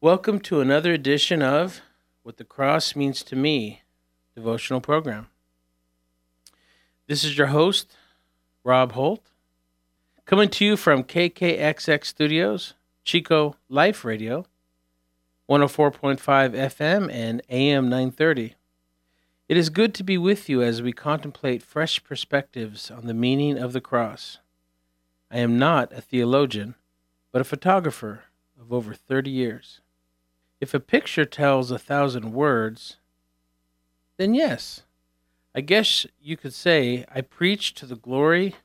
Welcome to another edition of What the Cross Means to Me devotional program. This is your host, Rob Holt, coming to you from KKXX Studios, Chico Life Radio, 104.5 FM and AM 930. It is good to be with you as we contemplate fresh perspectives on the meaning of the cross. I am not a theologian, but a photographer of over 30 years. If a picture tells a thousand words, then yes, I guess you could say I preach to the glory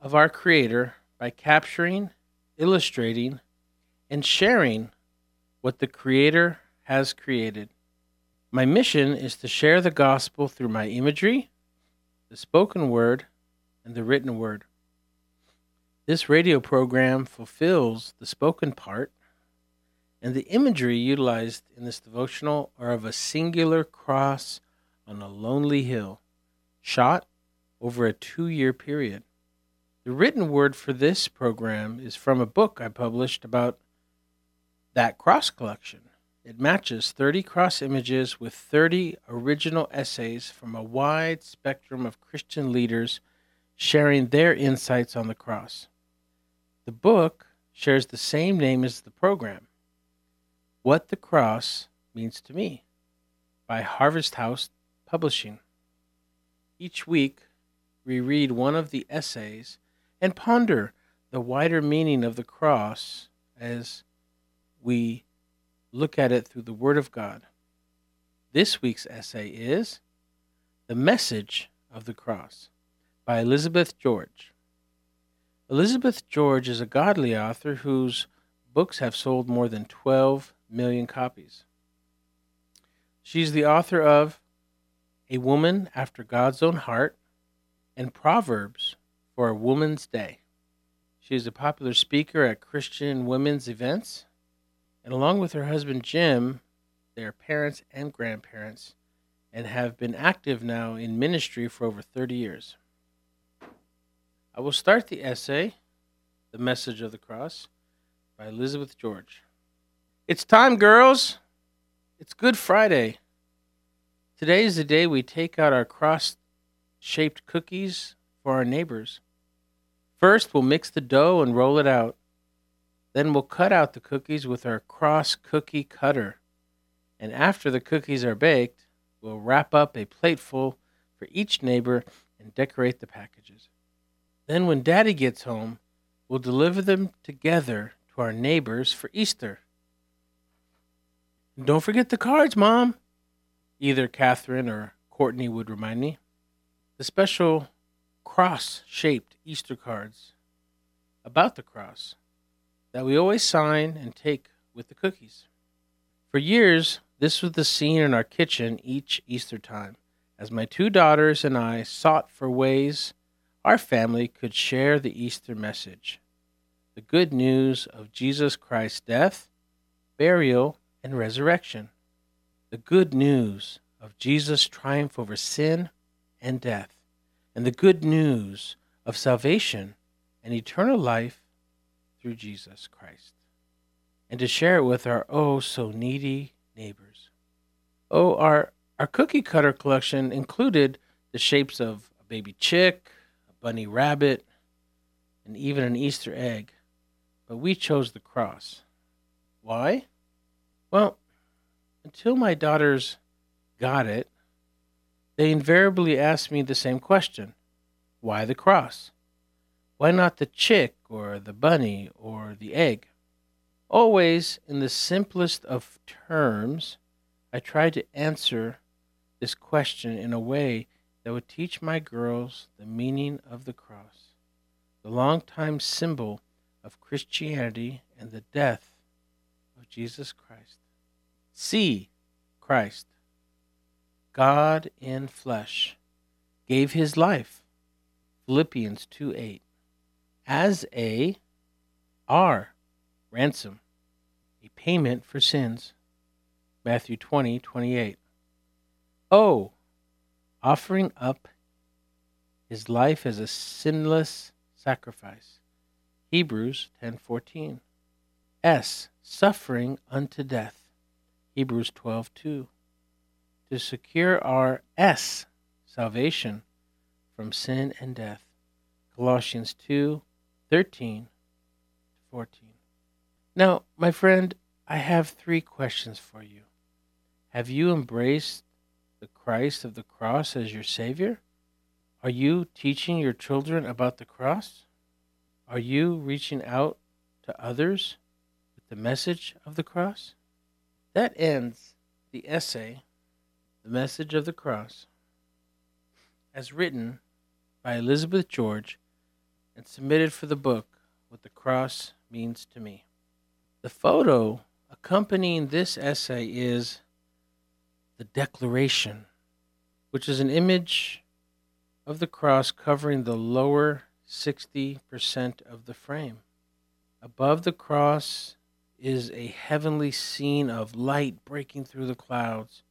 of our Creator by capturing, illustrating, and sharing what the Creator has created. My mission is to share the gospel through my imagery, the spoken word, and the written word. This radio program fulfills the spoken part, and the imagery utilized in this devotional are of a singular cross on a lonely hill, shot over a two year period. The written word for this program is from a book I published about that cross collection. It matches 30 cross images with 30 original essays from a wide spectrum of Christian leaders sharing their insights on the cross. The book shares the same name as the program What the Cross Means to Me by Harvest House Publishing. Each week, we read one of the essays and ponder the wider meaning of the cross as we look at it through the Word of God. This week's essay is The Message of the Cross by Elizabeth George. Elizabeth George is a godly author whose books have sold more than 12 million copies. She's the author of A Woman After God's Own Heart and Proverbs for a Woman's Day. She is a popular speaker at Christian women's events, and along with her husband Jim, they are parents and grandparents and have been active now in ministry for over 30 years. I will start the essay, The Message of the Cross, by Elizabeth George. It's time, girls. It's Good Friday. Today is the day we take out our cross shaped cookies for our neighbors. First, we'll mix the dough and roll it out. Then we'll cut out the cookies with our cross cookie cutter. And after the cookies are baked, we'll wrap up a plateful for each neighbor and decorate the packages. Then, when Daddy gets home, we'll deliver them together to our neighbors for Easter. Don't forget the cards, Mom, either Catherine or Courtney would remind me. The special cross shaped Easter cards about the cross that we always sign and take with the cookies. For years, this was the scene in our kitchen each Easter time, as my two daughters and I sought for ways our family could share the Easter message the good news of Jesus Christ's death, burial, and resurrection. The good news of Jesus' triumph over sin and death, and the good news of salvation and eternal life through Jesus Christ. And to share it with our oh so needy neighbors. Oh, our, our cookie cutter collection included the shapes of a baby chick, a bunny rabbit, and even an Easter egg. But we chose the cross. Why? Well, until my daughters got it, they invariably asked me the same question Why the cross? Why not the chick or the bunny or the egg? Always, in the simplest of terms, I tried to answer this question in a way that would teach my girls the meaning of the cross, the long-time symbol of Christianity and the death of Jesus Christ. See Christ, God in flesh, gave his life, Philippians 2 8, as a R ransom, a payment for sins, Matthew 20 28. O offering up his life as a sinless sacrifice. Hebrews 10:14. S. Suffering unto death. Hebrews 12 2. To secure our S. Salvation from sin and death. Colossians 2 13 14. Now, my friend, I have three questions for you. Have you embraced the Christ of the cross as your Savior? Are you teaching your children about the cross? Are you reaching out to others with the message of the cross? That ends the essay, The Message of the Cross, as written by Elizabeth George and submitted for the book, What the Cross Means to Me. The photo accompanying this essay is the Declaration, which is an image of the cross covering the lower 60% of the frame. Above the cross is a heavenly scene of light breaking through the clouds,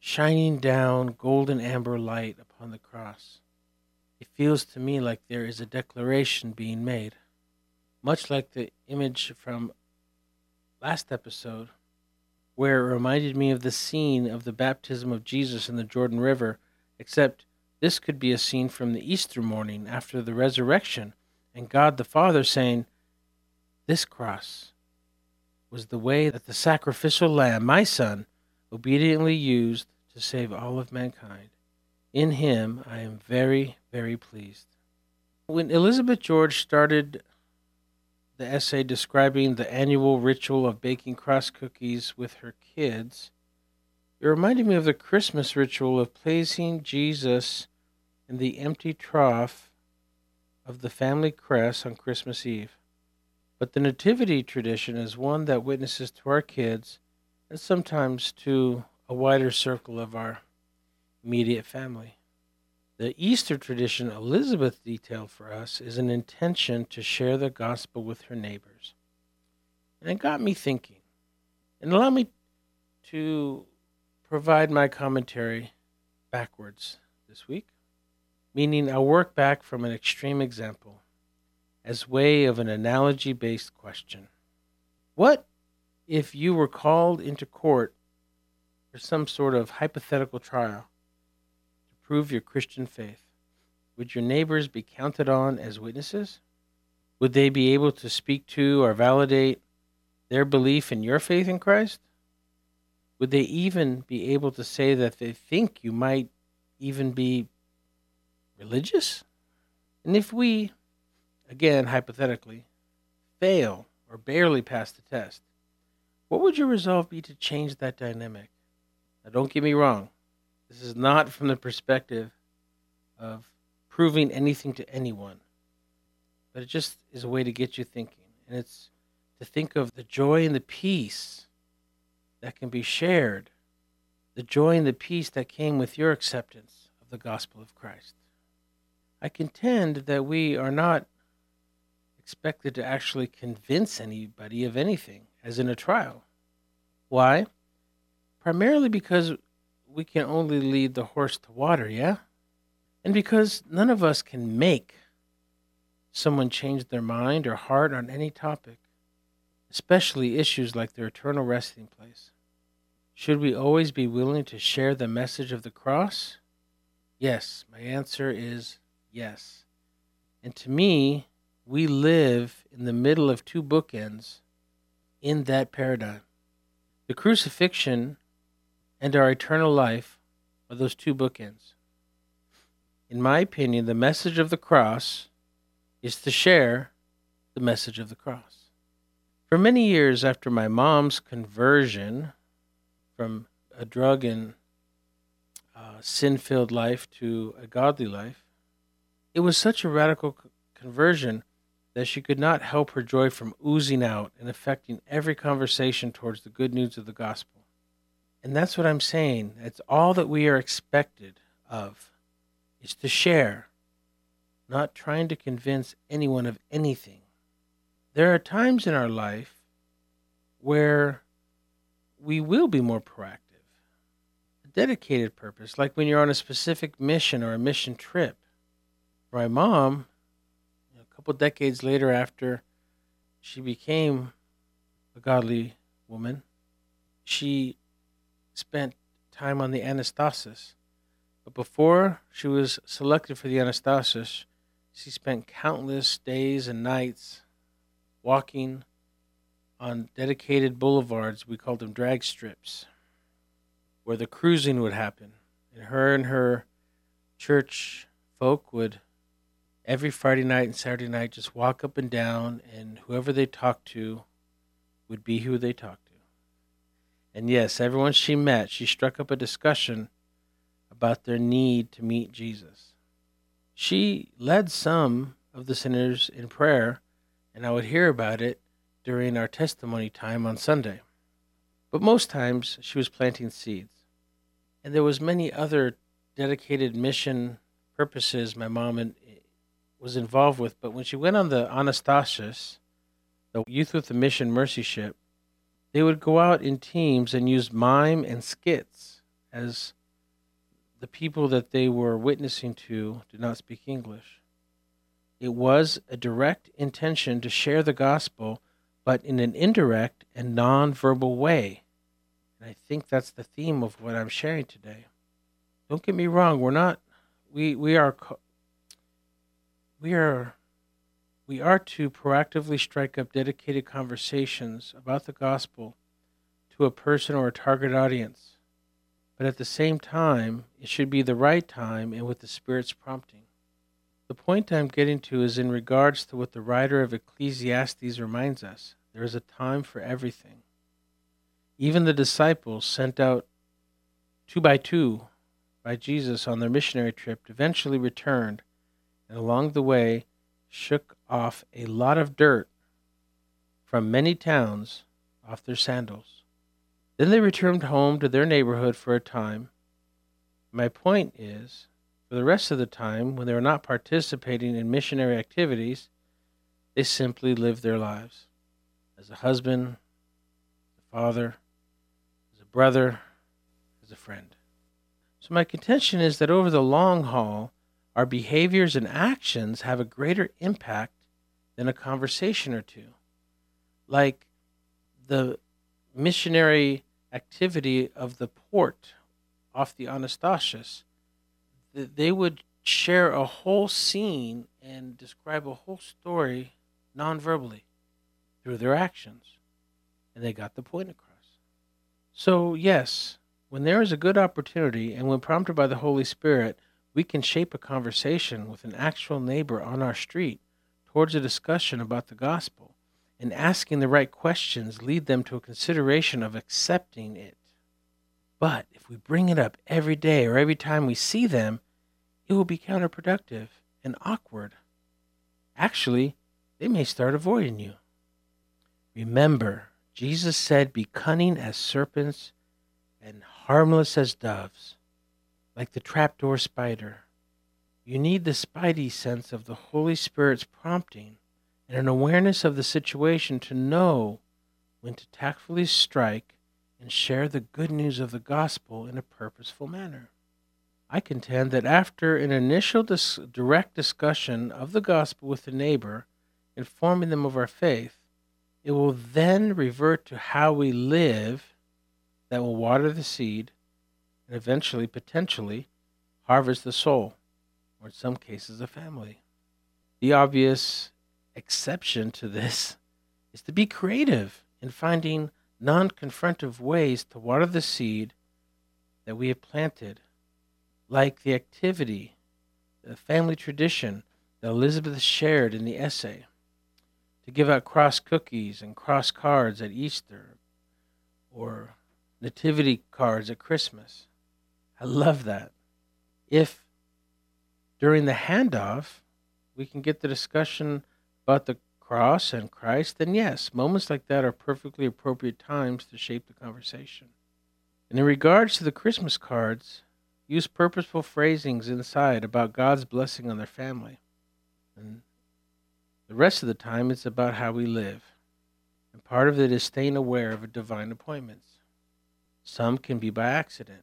shining down golden amber light upon the cross. It feels to me like there is a declaration being made, much like the image from last episode, where it reminded me of the scene of the baptism of Jesus in the Jordan River, except this could be a scene from the Easter morning after the resurrection, and God the Father saying, This cross was the way that the sacrificial lamb, my son, obediently used to save all of mankind. In him I am very, very pleased. When Elizabeth George started the essay describing the annual ritual of baking cross cookies with her kids, it reminded me of the Christmas ritual of placing Jesus in the empty trough of the family creche on Christmas Eve. But the Nativity tradition is one that witnesses to our kids and sometimes to a wider circle of our immediate family. The Easter tradition Elizabeth detailed for us is an intention to share the gospel with her neighbors. And it got me thinking. And allow me to provide my commentary backwards this week, meaning I'll work back from an extreme example as way of an analogy based question. What if you were called into court for some sort of hypothetical trial to prove your Christian faith? Would your neighbors be counted on as witnesses? Would they be able to speak to or validate their belief in your faith in Christ? Would they even be able to say that they think you might even be religious? And if we, again, hypothetically, fail or barely pass the test, what would your resolve be to change that dynamic? Now, don't get me wrong. This is not from the perspective of proving anything to anyone, but it just is a way to get you thinking. And it's to think of the joy and the peace that can be shared, the joy and the peace that came with your acceptance of the gospel of Christ. I contend that we are not expected to actually convince anybody of anything, as in a trial. Why? Primarily because we can only lead the horse to water, yeah? And because none of us can make someone change their mind or heart on any topic especially issues like their eternal resting place. Should we always be willing to share the message of the cross? Yes, my answer is yes. And to me, we live in the middle of two bookends in that paradigm. The crucifixion and our eternal life are those two bookends. In my opinion, the message of the cross is to share the message of the cross. For many years after my mom's conversion from a drug and uh, sin filled life to a godly life, it was such a radical conversion that she could not help her joy from oozing out and affecting every conversation towards the good news of the gospel. And that's what I'm saying. It's all that we are expected of is to share, not trying to convince anyone of anything. There are times in our life where we will be more proactive. A dedicated purpose, like when you're on a specific mission or a mission trip. My mom, couple decades later after she became a godly woman. She spent time on the Anastasis. But before she was selected for the Anastasis, she spent countless days and nights walking on dedicated boulevards, we called them drag strips, where the cruising would happen. And her and her church folk would every Friday night and Saturday night just walk up and down, and whoever they talked to would be who they talked to. And yes, everyone she met, she struck up a discussion about their need to meet Jesus. She led some of the sinners in prayer, and I would hear about it during our testimony time on Sunday. But most times she was planting seeds. And there was many other dedicated mission purposes my mom was involved with, but when she went on the Anastasis, the Youth with a Mission Mercy Ship, they would go out in teams and use mime and skits as the people that they were witnessing to did not speak English. It was a direct intention to share the gospel, but in an indirect and non-verbal way. And I think that's the theme of what I'm sharing today. Don't get me wrong, we're not we we are we are we are to proactively strike up dedicated conversations about the gospel to a person or a target audience. But at the same time, it should be the right time and with the Spirit's prompting. The point I'm getting to is in regards to what the writer of Ecclesiastes reminds us there is a time for everything. Even the disciples sent out two by two by Jesus on their missionary trip eventually returned and along the way shook off a lot of dirt from many towns off their sandals. Then they returned home to their neighborhood for a time. My point is, for the rest of the time, when they were not participating in missionary activities, they simply lived their lives as a husband, as a father, as a brother, as a friend. So, my contention is that over the long haul, our behaviors and actions have a greater impact than a conversation or two. Like the missionary activity of the port off the Anastasis, they would share a whole scene and describe a whole story non-verbally through their actions. And they got the point across. So, yes, when there is a good opportunity and when prompted by the Holy Spirit, we can shape a conversation with an actual neighbor on our street towards a discussion about the gospel, and asking the right questions lead them to a consideration of accepting it. But if we bring it up every day or every time we see them, it will be counterproductive and awkward. Actually, they may start avoiding you. Remember, Jesus said, Be cunning as serpents and harmless as doves like the trapdoor spider. You need the spidey sense of the Holy Spirit's prompting and an awareness of the situation to know when to tactfully strike and share the good news of the gospel in a purposeful manner. I contend that after an initial dis- direct discussion of the gospel with the neighbor, informing them of our faith, it will then revert to how we live that will water the seed and eventually, potentially, harvest the soul, or in some cases, a family. The obvious exception to this is to be creative in finding non confrontive ways to water the seed that we have planted, like the activity, the family tradition that Elizabeth shared in the essay to give out cross cookies and cross cards at Easter or nativity cards at Christmas. I love that. If during the handoff we can get the discussion about the cross and Christ, then yes, moments like that are perfectly appropriate times to shape the conversation. And in regards to the Christmas cards, use purposeful phrasings inside about God's blessing on their family. And the rest of the time, it's about how we live. And part of it is staying aware of divine appointments. Some can be by accident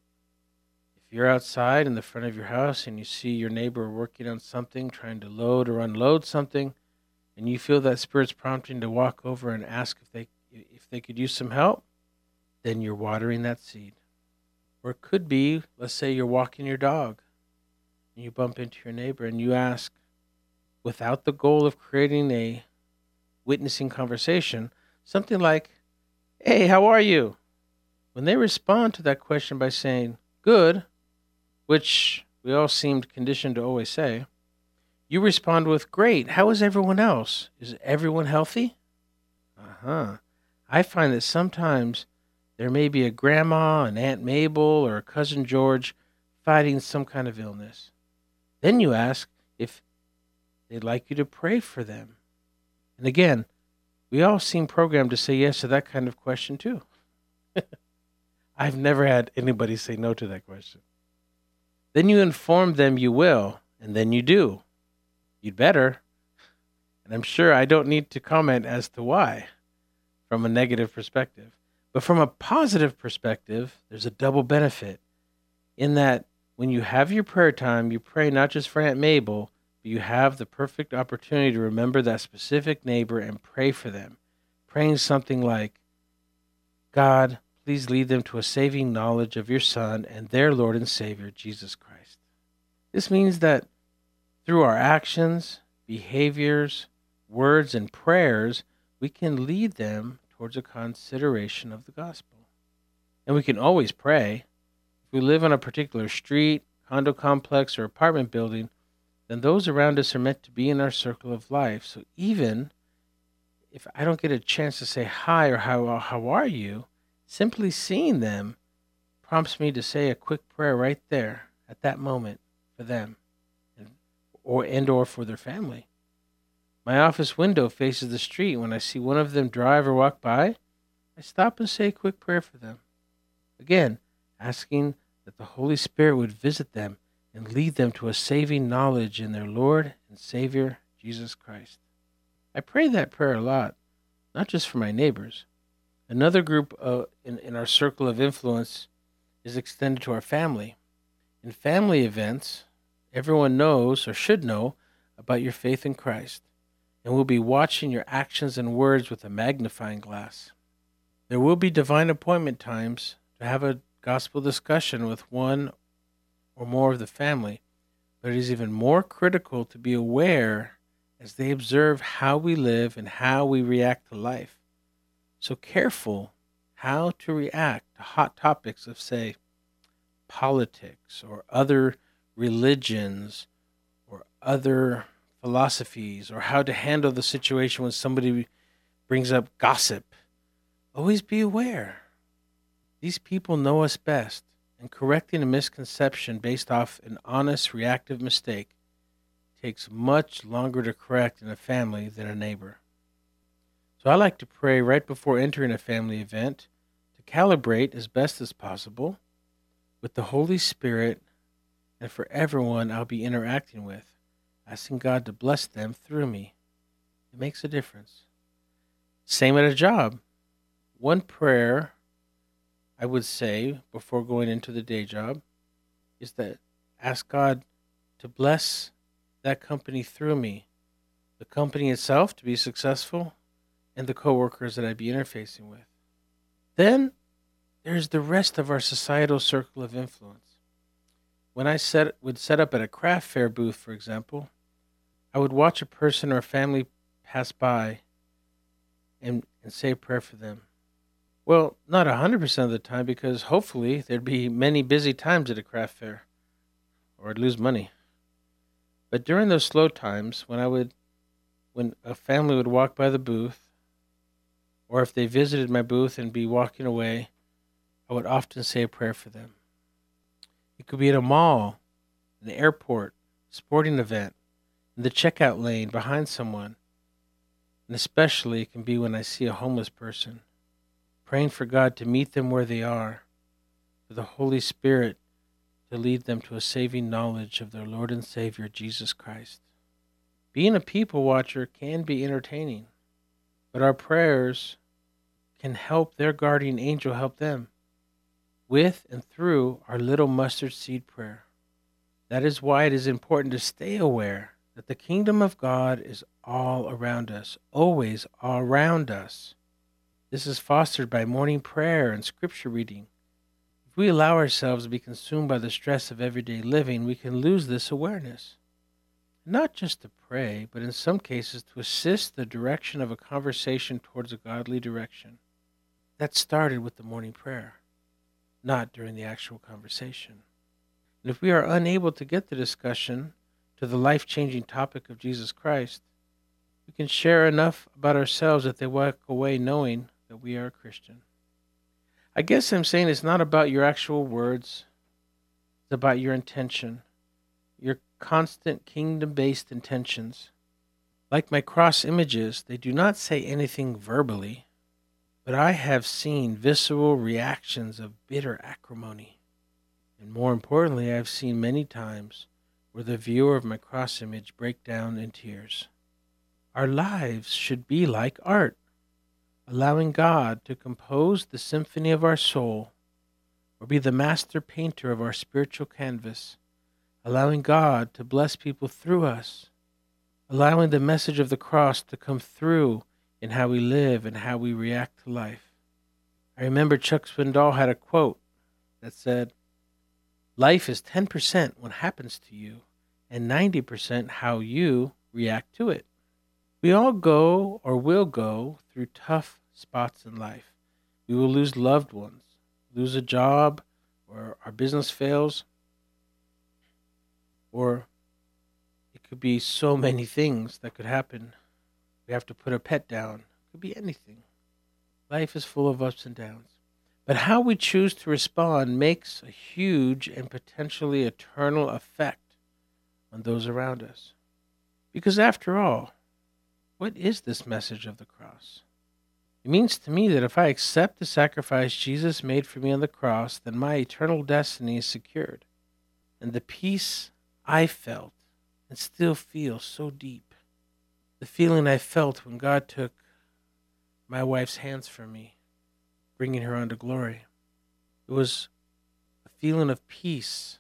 you're outside in the front of your house and you see your neighbor working on something, trying to load or unload something, and you feel that spirit's prompting to walk over and ask if they if they could use some help, then you're watering that seed. Or it could be, let's say you're walking your dog and you bump into your neighbor and you ask, without the goal of creating a witnessing conversation, something like, Hey, how are you? When they respond to that question by saying, Good, which we all seemed conditioned to always say, you respond with, Great, how is everyone else? Is everyone healthy? Uh huh. I find that sometimes there may be a grandma, an Aunt Mabel, or a cousin George fighting some kind of illness. Then you ask if they'd like you to pray for them. And again, we all seem programmed to say yes to that kind of question too. I've never had anybody say no to that question. Then you inform them you will, and then you do. You'd better. And I'm sure I don't need to comment as to why from a negative perspective. But from a positive perspective, there's a double benefit in that when you have your prayer time, you pray not just for Aunt Mabel, but you have the perfect opportunity to remember that specific neighbor and pray for them. Praying something like, God, please lead them to a saving knowledge of your Son and their Lord and Savior, Jesus Christ. This means that through our actions, behaviors, words, and prayers, we can lead them towards a consideration of the gospel. And we can always pray. If we live on a particular street, condo complex, or apartment building, then those around us are meant to be in our circle of life. So even if I don't get a chance to say hi or how, how are you, simply seeing them prompts me to say a quick prayer right there at that moment for them or and or for their family. My office window faces the street. When I see one of them drive or walk by, I stop and say a quick prayer for them. Again, asking that the Holy Spirit would visit them and lead them to a saving knowledge in their Lord and Savior, Jesus Christ. I pray that prayer a lot, not just for my neighbors. Another group uh, in, in our circle of influence is extended to our family. In family events, Everyone knows or should know about your faith in Christ, and will be watching your actions and words with a magnifying glass. There will be divine appointment times to have a gospel discussion with one or more of the family, but it is even more critical to be aware as they observe how we live and how we react to life. So careful how to react to hot topics of, say, politics or other religions or other philosophies or how to handle the situation when somebody brings up gossip. Always be aware. These people know us best, and correcting a misconception based off an honest reactive mistake takes much longer to correct in a family than a neighbor. So I like to pray right before entering a family event to calibrate as best as possible with the Holy Spirit and for everyone I'll be interacting with, asking God to bless them through me. It makes a difference. Same at a job. One prayer I would say before going into the day job is that ask God to bless that company through me, the company itself to be successful, and the coworkers that I'd be interfacing with. Then there's the rest of our societal circle of influence. When I set, would set up at a craft fair booth, for example, I would watch a person or a family pass by and, and say a prayer for them. Well, not 100% of the time because hopefully there'd be many busy times at a craft fair or I'd lose money. But during those slow times when I would when a family would walk by the booth or if they visited my booth and be walking away, I would often say a prayer for them. It could be at a mall, an airport, sporting event, in the checkout lane behind someone. And especially it can be when I see a homeless person, praying for God to meet them where they are, for the Holy Spirit to lead them to a saving knowledge of their Lord and Savior Jesus Christ. Being a people watcher can be entertaining, but our prayers can help their guardian angel help them with and through our little mustard seed prayer. That is why it is important to stay aware that the kingdom of God is all around us, always all around us. This is fostered by morning prayer and scripture reading. If we allow ourselves to be consumed by the stress of everyday living, we can lose this awareness. Not just to pray, but in some cases to assist the direction of a conversation towards a godly direction. That started with the morning prayer, not during the actual conversation. And if we are unable to get the discussion to the life changing topic of Jesus Christ, we can share enough about ourselves that they walk away knowing that we are a Christian. I guess I'm saying it's not about your actual words, it's about your intention, constant kingdom based intentions. Like my cross images, they do not say anything verbally, but I have seen visceral reactions of bitter acrimony. And more importantly, I have seen many times where the viewer of my cross image break down in tears. Our lives should be like art, allowing God to compose the symphony of our soul, or be the master painter of our spiritual canvas, allowing God to bless people through us, allowing the message of the cross to come through in how we live and how we react to life. I remember Chuck Swindoll had a quote that said, Life is 10% what happens to you and 90% how you react to it. We all go or will go through tough spots in life. We will lose loved ones, lose a job, or our business fails, or it could be so many things that could happen. We have to put a pet down. It could be anything. Life is full of ups and downs. But how we choose to respond makes a huge and potentially eternal effect on those around us. Because after all, what is this message of the cross? It means to me that if I accept the sacrifice Jesus made for me on the cross, then my eternal destiny is secured. And the peace I felt and still feel so deep, the feeling I felt when God took my wife's hands from me bringing her unto glory. It was a feeling of peace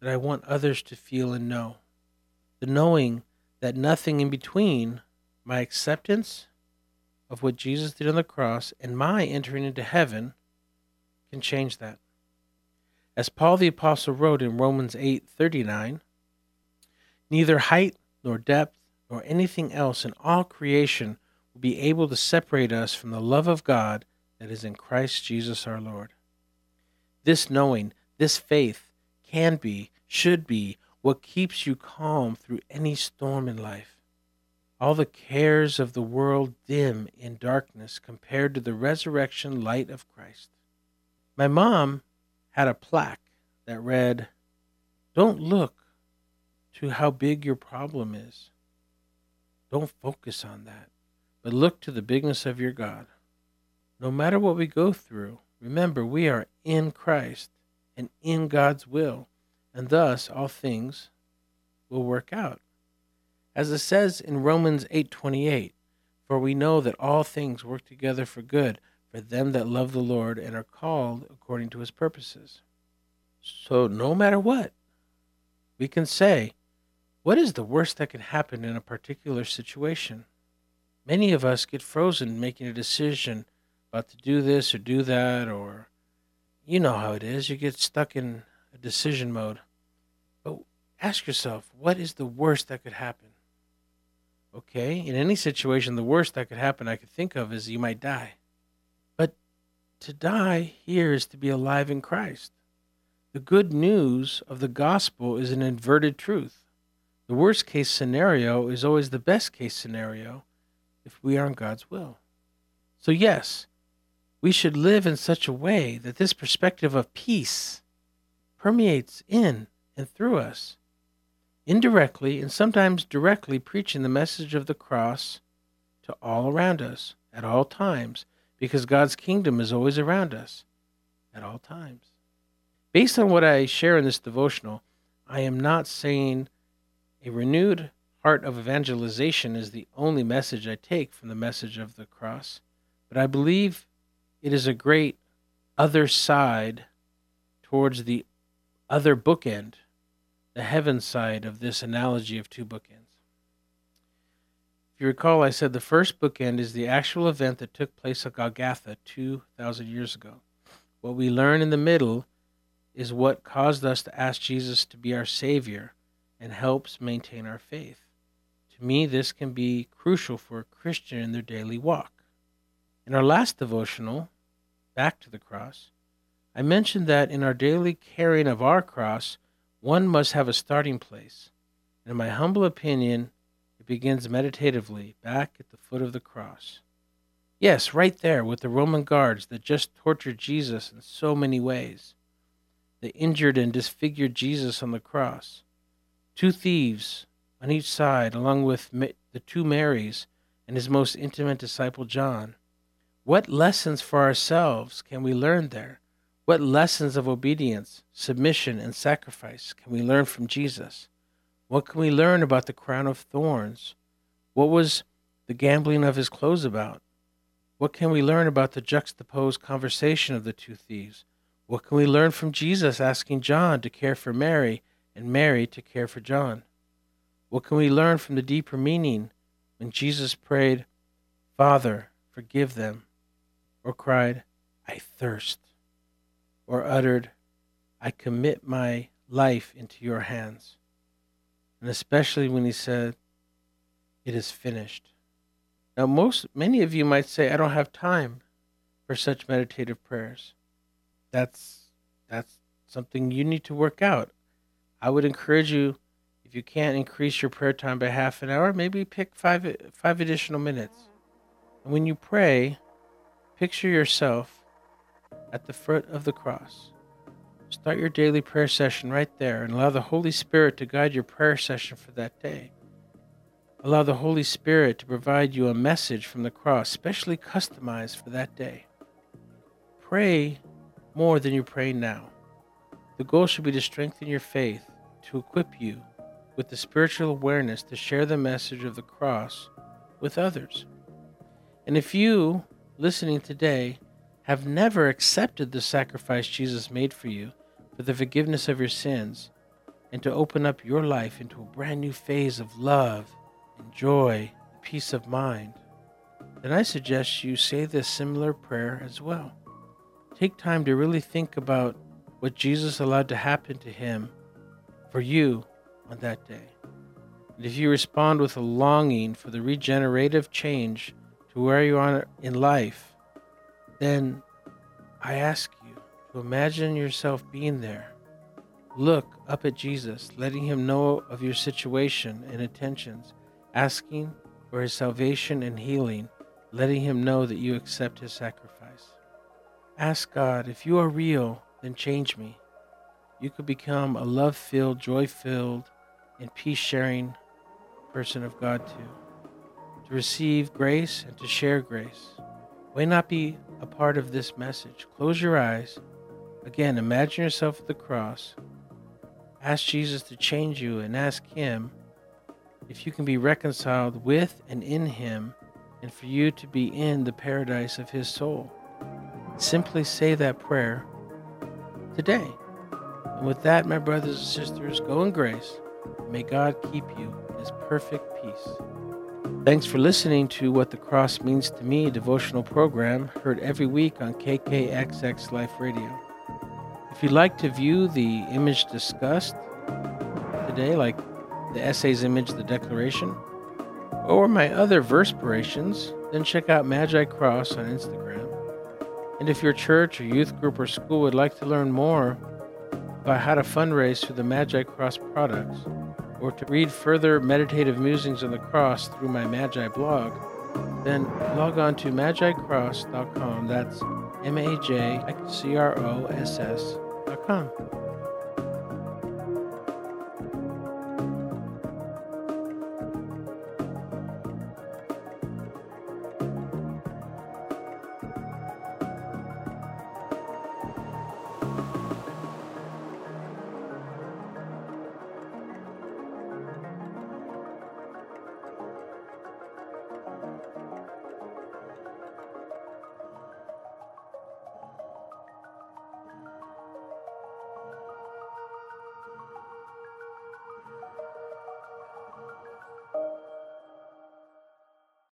that I want others to feel and know. The knowing that nothing in between my acceptance of what Jesus did on the cross and my entering into heaven can change that. As Paul the apostle wrote in Romans 8:39, neither height nor depth nor anything else in all creation will be able to separate us from the love of God that is in Christ Jesus our Lord. This knowing, this faith can be, should be, what keeps you calm through any storm in life. All the cares of the world dim in darkness compared to the resurrection light of Christ. My mom had a plaque that read, Don't look to how big your problem is. Don't focus on that, but look to the bigness of your God. No matter what we go through, remember we are in Christ and in God's will, and thus all things will work out. As it says in Romans 8:28, for we know that all things work together for good for them that love the Lord and are called according to his purposes. So no matter what, we can say, what is the worst that can happen in a particular situation? Many of us get frozen making a decision about to do this or do that, or you know how it is. You get stuck in a decision mode. But ask yourself, what is the worst that could happen? Okay, in any situation, the worst that could happen I could think of is you might die. But to die here is to be alive in Christ. The good news of the gospel is an inverted truth. The worst case scenario is always the best case scenario if we are in God's will. So, yes, we should live in such a way that this perspective of peace permeates in and through us, indirectly and sometimes directly preaching the message of the cross to all around us at all times, because God's kingdom is always around us at all times. Based on what I share in this devotional, I am not saying a renewed heart of evangelization is the only message I take from the message of the cross, but I believe it is a great other side towards the other bookend, the heaven side of this analogy of two bookends. If you recall, I said the first bookend is the actual event that took place at Golgotha 2,000 years ago. What we learn in the middle is what caused us to ask Jesus to be our Savior and helps maintain our faith. To me, this can be crucial for a Christian in their daily walk. In our last devotional, Back to the Cross, I mentioned that in our daily carrying of our cross, one must have a starting place. And in my humble opinion, it begins meditatively back at the foot of the cross. Yes, right there with the Roman guards that just tortured Jesus in so many ways. They injured and disfigured Jesus on the cross. Two thieves on each side, along with the two Marys and his most intimate disciple John. What lessons for ourselves can we learn there? What lessons of obedience, submission, and sacrifice can we learn from Jesus? What can we learn about the crown of thorns? What was the gambling of his clothes about? What can we learn about the juxtaposed conversation of the two thieves? What can we learn from Jesus asking John to care for Mary and Mary to care for John? What can we learn from the deeper meaning when Jesus prayed, Father, forgive them, or cried, I thirst? or uttered, I commit my life into your hands. And especially when he said, It is finished. Now, most, many of you might say, I don't have time for such meditative prayers. That's, that's something you need to work out. I would encourage you, if you can't increase your prayer time by half an hour, maybe pick five, five additional minutes. And when you pray, picture yourself at the foot of the cross. Start your daily prayer session right there and allow the Holy Spirit to guide your prayer session for that day. Allow the Holy Spirit to provide you a message from the cross, specially customized for that day. Pray more than you pray now. The goal should be to strengthen your faith, to equip you with the spiritual awareness to share the message of the cross with others. And if you, listening today, have never accepted the sacrifice Jesus made for you for the forgiveness of your sins and to open up your life into a brand new phase of love and joy and peace of mind, then I suggest you say this similar prayer as well. Take time to really think about what Jesus allowed to happen to him for you on that day. And if you respond with a longing for the regenerative change to where you are in life, then I ask you to imagine yourself being there. Look up at Jesus, letting him know of your situation and intentions, asking for his salvation and healing, letting him know that you accept his sacrifice. Ask God, if you are real, then change me. You could become a love filled, joy filled, and peace sharing person of God too. To receive grace and to share grace. Why not be a part of this message? Close your eyes. Again, imagine yourself at the cross. Ask Jesus to change you and ask Him if you can be reconciled with and in Him and for you to be in the paradise of His soul. Simply say that prayer today. And with that, my brothers and sisters, go in grace. May God keep you in His perfect peace. Thanks for listening to What the Cross Means to Me devotional program heard every week on KKXX Life Radio. If you'd like to view the image discussed today, like the essay's image, the declaration, or my other verspirations, then check out Magi Cross on Instagram. And if your church or youth group or school would like to learn more about how to fundraise through the Magi Cross products, or to read further meditative musings on the cross through my Magi blog, then log on to magicross.com. That's M A J C R O S S.com.